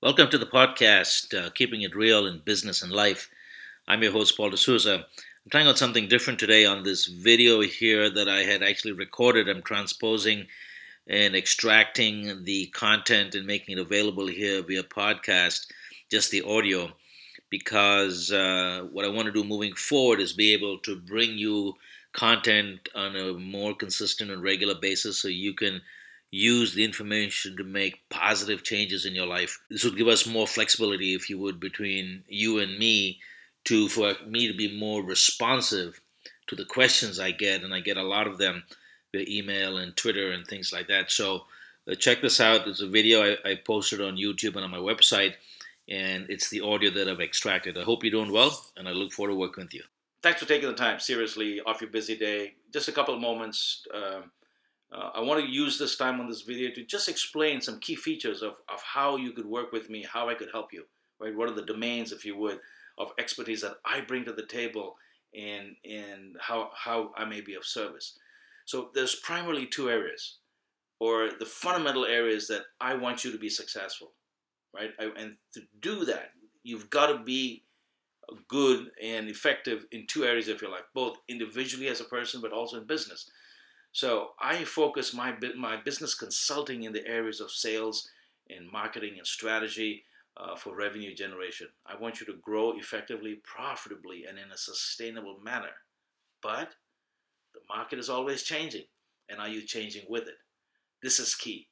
Welcome to the podcast, uh, Keeping It Real in Business and Life. I'm your host, Paul D'Souza. I'm trying out something different today on this video here that I had actually recorded. I'm transposing and extracting the content and making it available here via podcast, just the audio, because uh, what I want to do moving forward is be able to bring you content on a more consistent and regular basis so you can use the information to make positive changes in your life. This would give us more flexibility, if you would, between you and me to for me to be more responsive to the questions I get, and I get a lot of them via email and Twitter and things like that. So uh, check this out. It's a video I, I posted on YouTube and on my website, and it's the audio that I've extracted. I hope you're doing well, and I look forward to working with you. Thanks for taking the time, seriously, off your busy day. Just a couple of moments. Um, uh, I want to use this time on this video to just explain some key features of, of how you could work with me, how I could help you, right? What are the domains, if you would, of expertise that I bring to the table and, and how, how I may be of service. So there's primarily two areas or the fundamental areas that I want you to be successful, right? I, and to do that, you've got to be good and effective in two areas of your life, both individually as a person, but also in business. So I focus my my business consulting in the areas of sales and marketing and strategy uh, for revenue generation. I want you to grow effectively, profitably, and in a sustainable manner. But the market is always changing, and are you changing with it? This is key.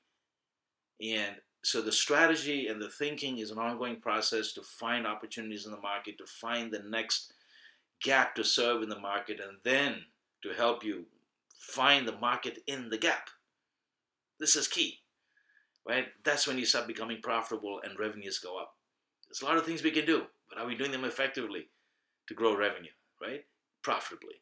And so the strategy and the thinking is an ongoing process to find opportunities in the market, to find the next gap to serve in the market, and then to help you find the market in the gap. This is key, right? That's when you start becoming profitable and revenues go up. There's a lot of things we can do, but are we doing them effectively to grow revenue, right? Profitably.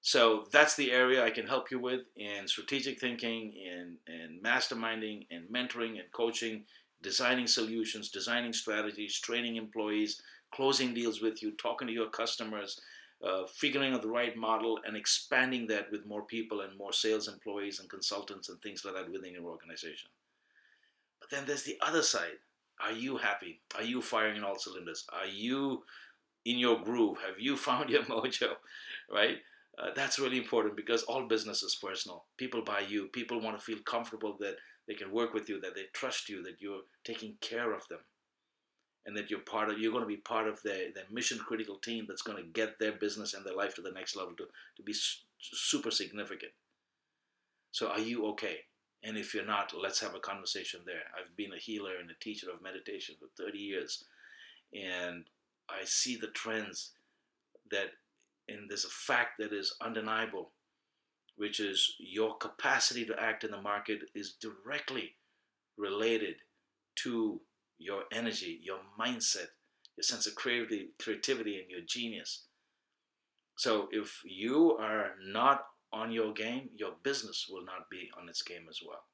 So that's the area I can help you with in strategic thinking, in, in masterminding, and mentoring and coaching, designing solutions, designing strategies, training employees, closing deals with you, talking to your customers, uh, figuring out the right model and expanding that with more people and more sales employees and consultants and things like that within your organization. But then there's the other side. Are you happy? Are you firing in all cylinders? Are you in your groove? Have you found your mojo? Right? Uh, that's really important because all business is personal. People buy you. People want to feel comfortable that they can work with you, that they trust you, that you're taking care of them and that you're part of you're going to be part of their, their mission critical team that's going to get their business and their life to the next level to, to be super significant. So are you okay? And if you're not let's have a conversation there. I've been a healer and a teacher of meditation for 30 years and i see the trends that and there's a fact that is undeniable which is your capacity to act in the market is directly related to your energy, your mindset, your sense of creativity, creativity and your genius. So if you are not on your game, your business will not be on its game as well.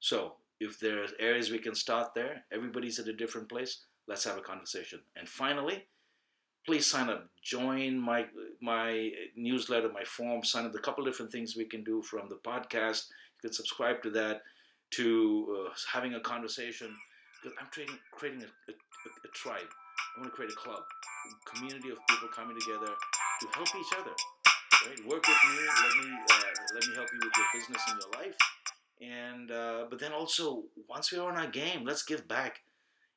So if there's areas we can start there, everybody's at a different place, let's have a conversation. And finally, please sign up. Join my my newsletter, my form. Sign up. A couple different things we can do from the podcast. You can subscribe to that, to uh, having a conversation because I'm creating creating a, a, a, tribe. I want to create a club, a community of people coming together to help each other. Right? Work with me. Let me uh, let me help you with your business and your life. And uh, but then also once we're on our game, let's give back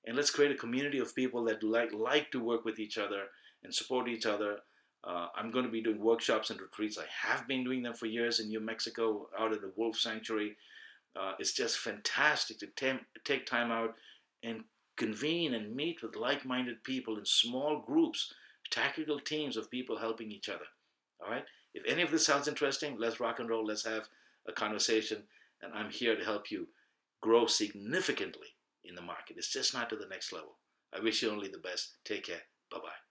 and let's create a community of people that like like to work with each other and support each other. Uh, I'm going to be doing workshops and retreats. I have been doing them for years in New Mexico, out at the Wolf Sanctuary. Uh, it's just fantastic to tem- take time out and convene and meet with like minded people in small groups, tactical teams of people helping each other. All right? If any of this sounds interesting, let's rock and roll. Let's have a conversation. And I'm here to help you grow significantly in the market. It's just not to the next level. I wish you only the best. Take care. Bye bye.